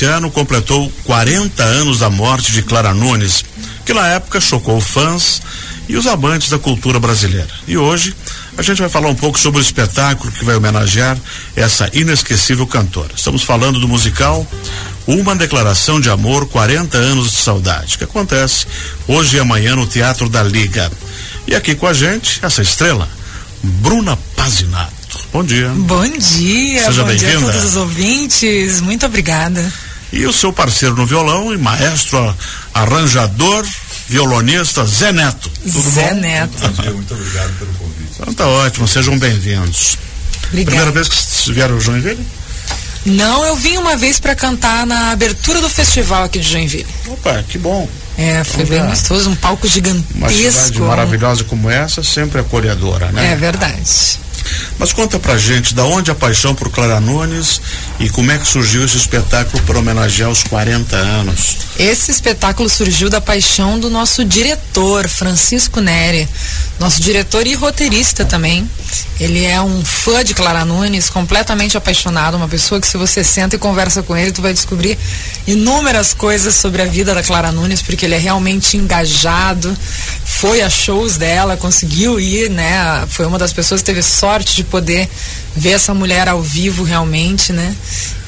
esse ano completou 40 anos da morte de Clara Nunes, que na época chocou fãs e os amantes da cultura brasileira. E hoje a gente vai falar um pouco sobre o espetáculo que vai homenagear essa inesquecível cantora. Estamos falando do musical Uma Declaração de Amor, 40 anos de saudade, que acontece hoje e amanhã no Teatro da Liga. E aqui com a gente, essa estrela, Bruna Pazinato. Bom dia. Bom dia. Seja bom dia a bem-vinda. todos os ouvintes. Muito obrigada. E o seu parceiro no violão e maestro, arranjador, violonista Zé Neto. Tudo Zé bom? Neto. Bom dia, muito obrigado pelo convite. Então tá ótimo, sejam bem-vindos. Primeira vez que vocês vieram ao Joinville? Não, eu vim uma vez para cantar na abertura do festival aqui de Joinville. Opa, que bom. É, foi Vamos bem lá. gostoso, um palco Uma cidade gigantesco. maravilhosa como essa, sempre acolhedora, né? É verdade. Mas conta pra gente, da onde a paixão por Clara Nunes e como é que surgiu esse espetáculo para homenagear os 40 anos? Esse espetáculo surgiu da paixão do nosso diretor, Francisco Neri. Nosso diretor e roteirista também. Ele é um fã de Clara Nunes, completamente apaixonado, uma pessoa que se você senta e conversa com ele, tu vai descobrir inúmeras coisas sobre a vida da Clara Nunes, porque ele é realmente engajado, foi a shows dela, conseguiu ir, né? Foi uma das pessoas que teve sorte de poder ver essa mulher ao vivo realmente, né?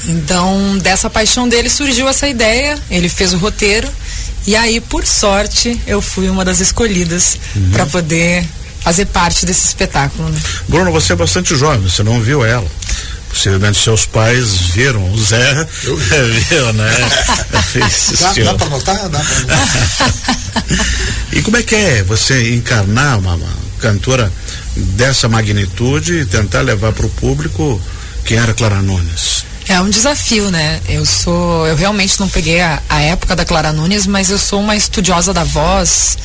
Então, dessa paixão dele surgiu essa ideia, ele fez o roteiro e aí, por sorte, eu fui uma das escolhidas para poder fazer parte desse espetáculo, né? Bruno, você é bastante jovem, você não viu ela. Possivelmente seus pais viram o Zé. Eu vi. viu, né? Dá, dá pra notar? Dá pra notar. E como é que é você encarnar uma, uma cantora dessa magnitude e tentar levar para o público quem era Clara Nunes? É um desafio, né? Eu sou, eu realmente não peguei a, a época da Clara Nunes, mas eu sou uma estudiosa da voz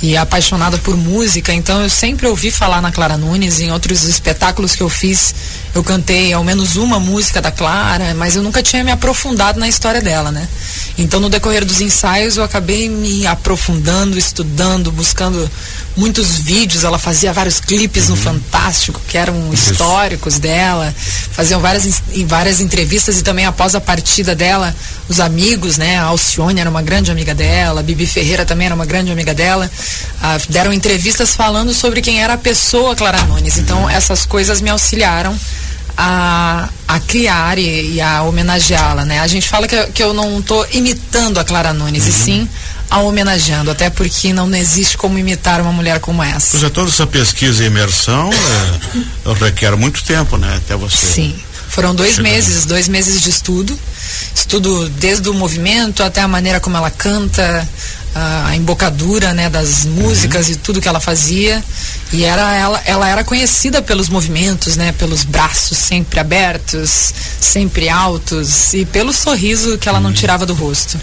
e apaixonada por música, então eu sempre ouvi falar na Clara Nunes, em outros espetáculos que eu fiz, eu cantei ao menos uma música da Clara, mas eu nunca tinha me aprofundado na história dela, né? Então no decorrer dos ensaios eu acabei me aprofundando, estudando, buscando muitos vídeos, ela fazia vários clipes no Fantástico, que eram históricos dela, faziam várias, várias entrevistas e também após a partida dela, os amigos, né? A Alcione era uma grande amiga dela, a Bibi Ferreira também era uma grande amiga dela, ah, deram entrevistas falando sobre quem era a pessoa Clara Nunes. Então essas coisas me auxiliaram a, a criar e, e a homenageá-la, né? A gente fala que, eu- que eu não estou imitando a Clara Nunes, e sim a homenageando, até porque não existe como imitar uma mulher como essa. Pois é, toda essa pesquisa e imersão é, requer muito tempo, né? Até você. Sim. Foram dois meses, dois meses de estudo. Estudo desde o movimento até a maneira como ela canta, a, embocadura, né, das músicas e tudo que ela fazia. E era ela, ela era conhecida pelos movimentos, né, pelos braços sempre abertos, sempre altos e pelo sorriso que ela não tirava do rosto.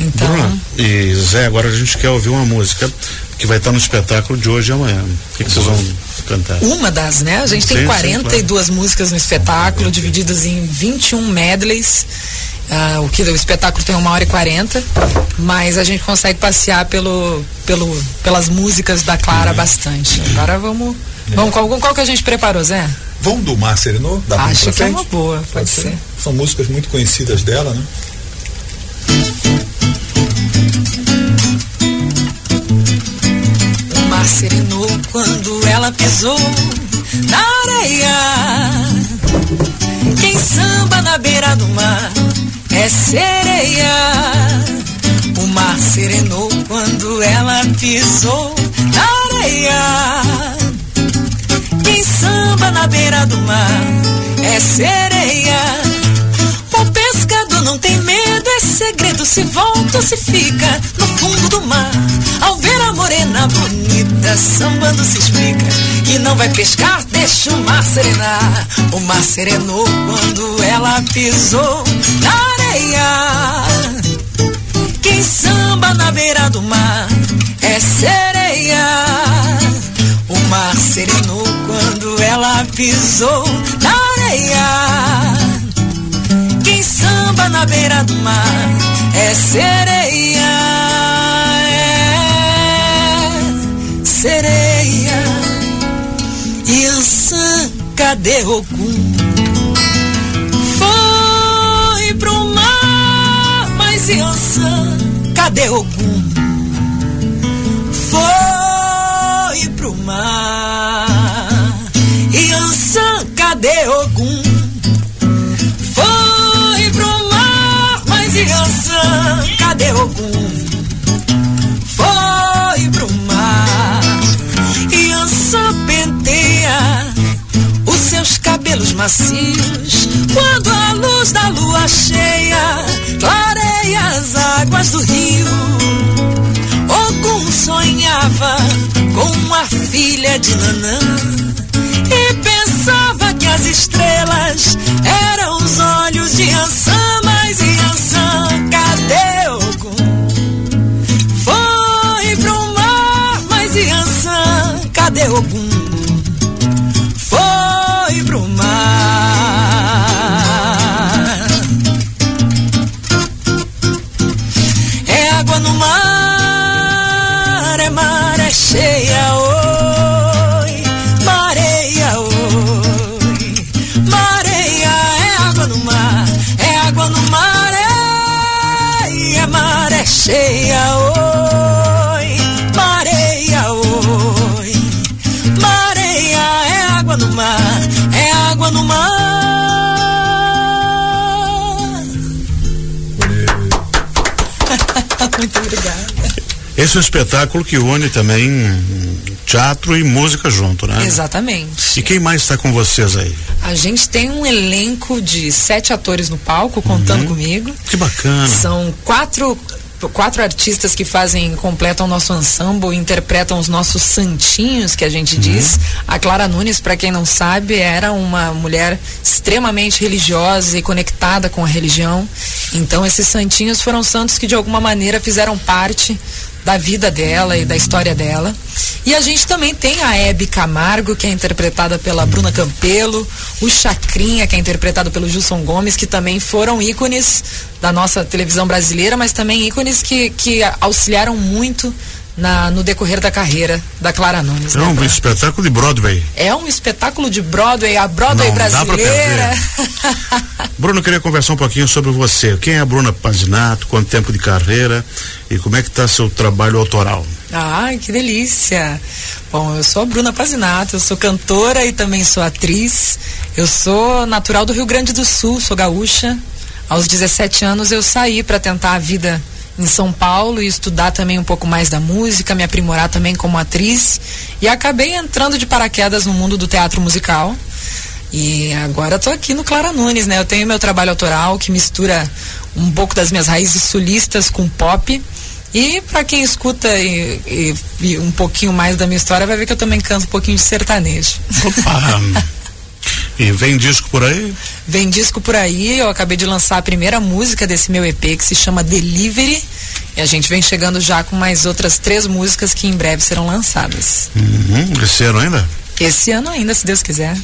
Então, Bruna e Zé, agora a gente quer ouvir uma música que vai estar no espetáculo de hoje e amanhã. O que, que vocês vão cantar? uma das, né? A gente Sim, tem sim, 42 músicas no espetáculo, divididas em 21 medleys. Ah, o que o espetáculo tem uma hora e 40, mas a gente consegue passear pelo, pelo, pelas músicas da Clara bastante. Agora vamos. vamos qual, qual que a gente preparou, Zé? Vamos do Mar Serenô? Dá Acho pra que é frente? uma boa, pode ser. São músicas muito conhecidas dela, né? O mar serenou quando ela pisou na areia. Samba na beira do mar é sereia. O mar serenou quando ela pisou na areia. Quem samba na beira do mar é sereia. O pescador não tem medo, segredo se volta ou se fica no fundo do mar. Ao ver a morena bonita, sambando se explica que não vai pescar, deixa o mar serenar. O mar serenou quando ela pisou na areia. Quem samba na beira do mar é sereia. O mar serenou quando ela pisou na areia. Quem samba na beira do mar é sereia. É sereia. Yansan, cadê Ogum? Foi pro mar Yansan, cadê Ogum? Foi pro mar. Yansan, cadê cadê Ogum? Foi pro mar. Yansan penteia os seus cabelos macios quando a luz da lua cheia clareia as águas do rio. Ogum sonhava com a filha de Nanã e pensava que as estrelas eram os olhos de Ansan, Cadê Ogum? Foi pro mar. É água no mar, é maré cheia, oi, mareia, oi, mareia, é água no mar, é água no mar, é, é maré cheia, Esse é um espetáculo que une também hum, teatro e música junto, né? Exatamente. E quem mais está com vocês aí? A gente tem um elenco de sete atores no palco, contando comigo. Que bacana. São quatro, quatro artistas que fazem, completam o nosso ensemble, interpretam os nossos santinhos, que a gente diz. A Clara Nunes, para quem não sabe, era uma mulher extremamente religiosa e conectada com a religião. Então, esses santinhos foram santos que, de alguma maneira, fizeram parte da vida dela e da história dela. E a gente também tem a Hebe Camargo, que é interpretada pela Bruna Campelo, o Chacrinha, que é interpretado pelo Gilson Gomes, que também foram ícones da nossa televisão brasileira, mas também ícones que, que auxiliaram muito na, no decorrer da carreira da Clara Nunes. É né, um espetáculo de Broadway. É um espetáculo de Broadway, a Broadway Não brasileira. Bruno, eu queria conversar um pouquinho sobre você. Quem é a Bruna Pazinato? Quanto tempo de carreira? E como é que está seu trabalho autoral? Ai, que delícia! Bom, eu sou a Bruna Pazinato, eu sou cantora e também sou atriz. Eu sou natural do Rio Grande do Sul, sou gaúcha. Aos 17 anos eu saí para tentar a vida em São Paulo e estudar também um pouco mais da música, me aprimorar também como atriz. E acabei entrando de paraquedas no mundo do teatro musical. E agora estou aqui no Clara Nunes, né? Eu tenho meu trabalho autoral que mistura um pouco das minhas raízes sulistas com pop. E para quem escuta e, e- e um pouquinho mais da minha história, vai ver que eu também canto um pouquinho de sertanejo. Opa! e vem disco por aí? Vem disco por aí, eu acabei de lançar a primeira música desse meu EP que se chama Delivery. E a gente vem chegando já com mais outras três músicas que em breve serão lançadas. Uhum. Esse ano ainda? Esse ano ainda, se Deus quiser.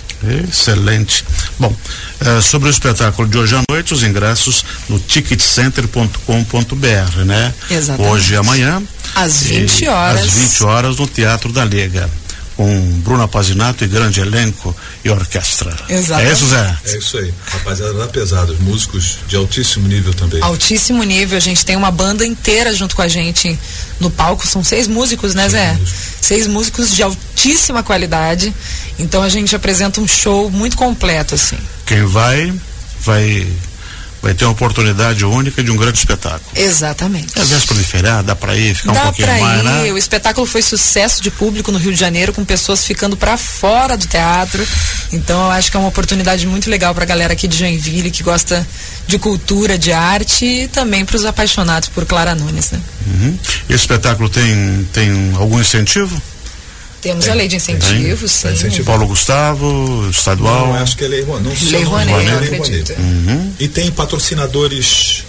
Excelente. Bom, eh, sobre o espetáculo de hoje à noite, os ingressos no ticketcenter.com.br, né? Exatamente. Hoje e amanhã. Às e 20 horas. Às 20 horas no Teatro da Liga. Com Bruna Pazinato e grande elenco e orquestra. Exatamente. É isso, Zé? É isso aí. Rapaziada da pesada, os músicos de altíssimo nível também. Altíssimo nível, a gente tem uma banda inteira junto com a gente no palco, são seis músicos, né, Zé? músicos. Seis músicos de altíssima qualidade. Então a gente apresenta um show muito completo, assim. Quem vai, vai, vai ter uma oportunidade única de um grande espetáculo. Exatamente. Véspera de feriado, dá pra ir, ficar um Dá pouquinho pra mais, ir. né? O espetáculo foi sucesso de público no Rio de Janeiro, com pessoas ficando pra fora do teatro. Então eu acho que é uma oportunidade muito legal pra galera aqui de Joinville que gosta de cultura, de arte e também pros apaixonados por Clara Nunes, né? Uhum. Esse espetáculo tem, tem algum incentivo? Temos a lei de incentivo, sim. Tá incentivado. Paulo Gustavo, estadual. Não, acho que é Lei Rouanet. Não sei Lei Rouanet, é. Uhum. E tem patrocinadores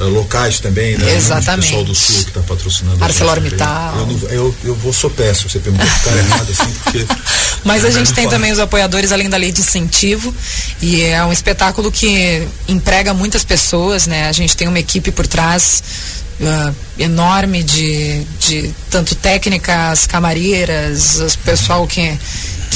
eh, locais também, né? Exatamente. O pessoal do Sul que está patrocinando. ArcelorMittal. gente. Eu, eu, eu vou sou péssimo, você perguntou pro cara errado assim, porque. Mas a gente não tem fala. também os apoiadores além da lei de incentivo e é um espetáculo que emprega muitas pessoas, né? A gente tem uma equipe por trás ah, enorme de, de tanto técnicas, camareiras, o pessoal que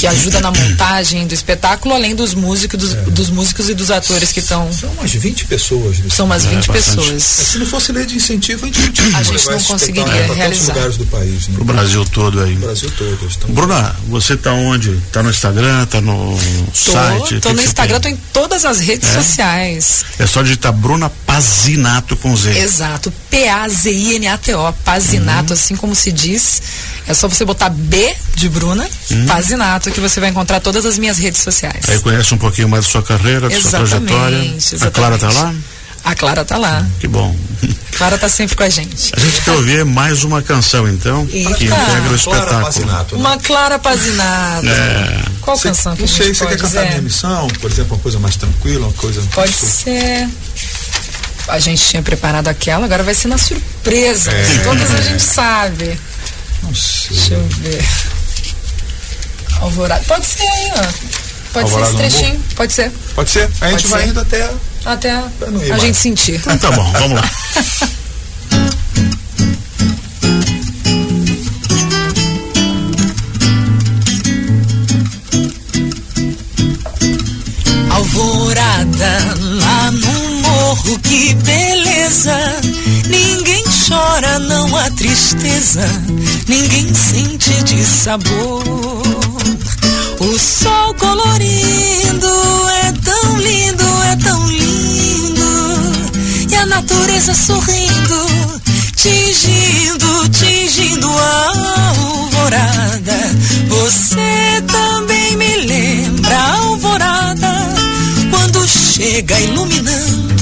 que ajuda na montagem do espetáculo, além dos músicos, dos, é. dos músicos e dos atores que estão. São umas 20 pessoas. São umas 20 é, pessoas. Se não fosse lei de incentivo, a gente não, tinha a gente não conseguiria realizar. lugares do país. Né? O Brasil todo aí. O Brasil todo. Estamos... Bruna, você está onde? Está no Instagram? Está no tô, site? Tô no Instagram, tô em todas as redes é? sociais. É só digitar Bruna Pazinato com Z. Exato. P-A-Z-I-N-A-T-O. Pazinato, uhum. assim como se diz. É só você botar B de Bruna, uhum. Pazinato, que você vai encontrar todas as minhas redes sociais. Aí conhece um pouquinho mais da sua carreira, da exatamente, sua trajetória. Exatamente. A Clara tá lá? A Clara tá lá. Que bom. A Clara tá sempre com a gente. A gente quer ouvir mais uma canção, então, Eita. que integra o espetáculo. Pazinato, né? Uma Clara Pazinato. É. Qual cê, canção que Não sei, você quer cantar minha missão, por exemplo, uma coisa mais tranquila, uma coisa... Pode ser a gente tinha preparado aquela, agora vai ser na surpresa. É. Todas a gente sabe. Não sei. Deixa eu ver. Alvorada. Pode ser aí, ó. Pode Alvorada ser esse trechinho. Pode ser. Pode ser. A gente vai indo até. Até a, a gente sentir. Então tá bom, vamos lá. Alvorada lá no morro, que beleza. Ninguém chora, não há tristeza. Ninguém sente de sabor. O sol colorindo é tão lindo, é tão lindo. E a natureza sorrindo, tingindo, tingindo a alvorada. Você também me lembra a alvorada quando chega iluminando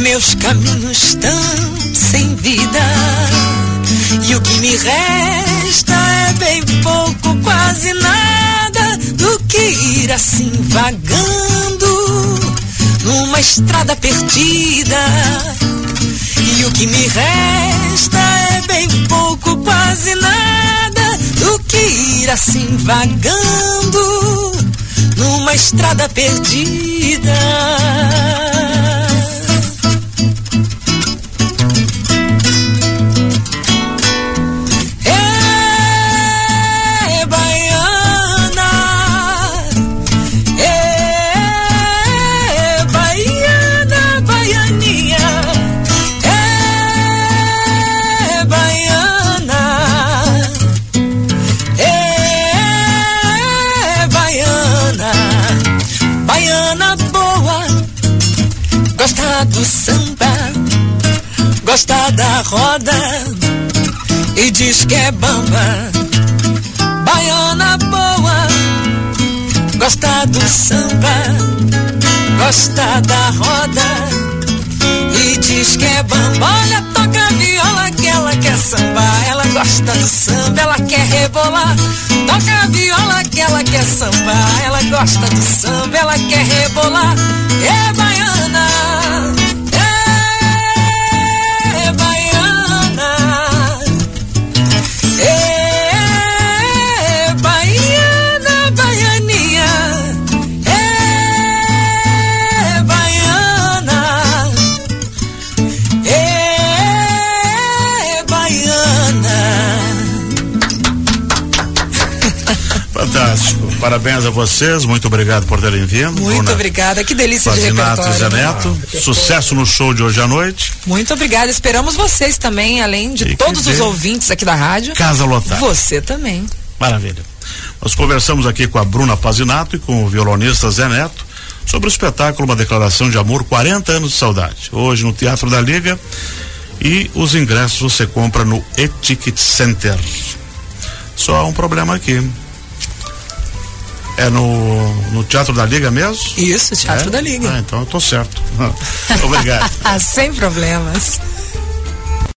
meus caminhos tão sem vida. E o que me resta é bem pouco, quase nada ir assim vagando numa estrada perdida. E o que me resta é bem pouco, quase nada do que ir assim vagando numa estrada perdida. Roda e diz que é bamba. Baiana boa, gosta do samba, gosta da roda e diz que é bamba. Olha, toca a viola que ela quer sambar. Ela gosta do samba, ela quer rebolar. Toca a viola que ela quer sambar. Ela gosta do samba, ela quer rebolar. É baiana. Parabéns a vocês, muito obrigado por terem vindo. Muito Bruna obrigada, que delícia Fazinato de repertório. Zé Neto, ah, sucesso no show de hoje à noite. Muito obrigada, esperamos vocês também, além de e todos os ouvintes aqui da rádio. Casa lotada. Você também. Maravilha. Nós conversamos aqui com a Bruna Pazinato e com o violonista Zé Neto sobre o espetáculo Uma Declaração de Amor, 40 anos de saudade. Hoje no Teatro da Liga e os ingressos você compra no Etiquet Center. Só um problema aqui. É no, no Teatro da Liga mesmo? Isso, Teatro é? da Liga. Ah, então eu tô certo. Obrigado. Sem problemas.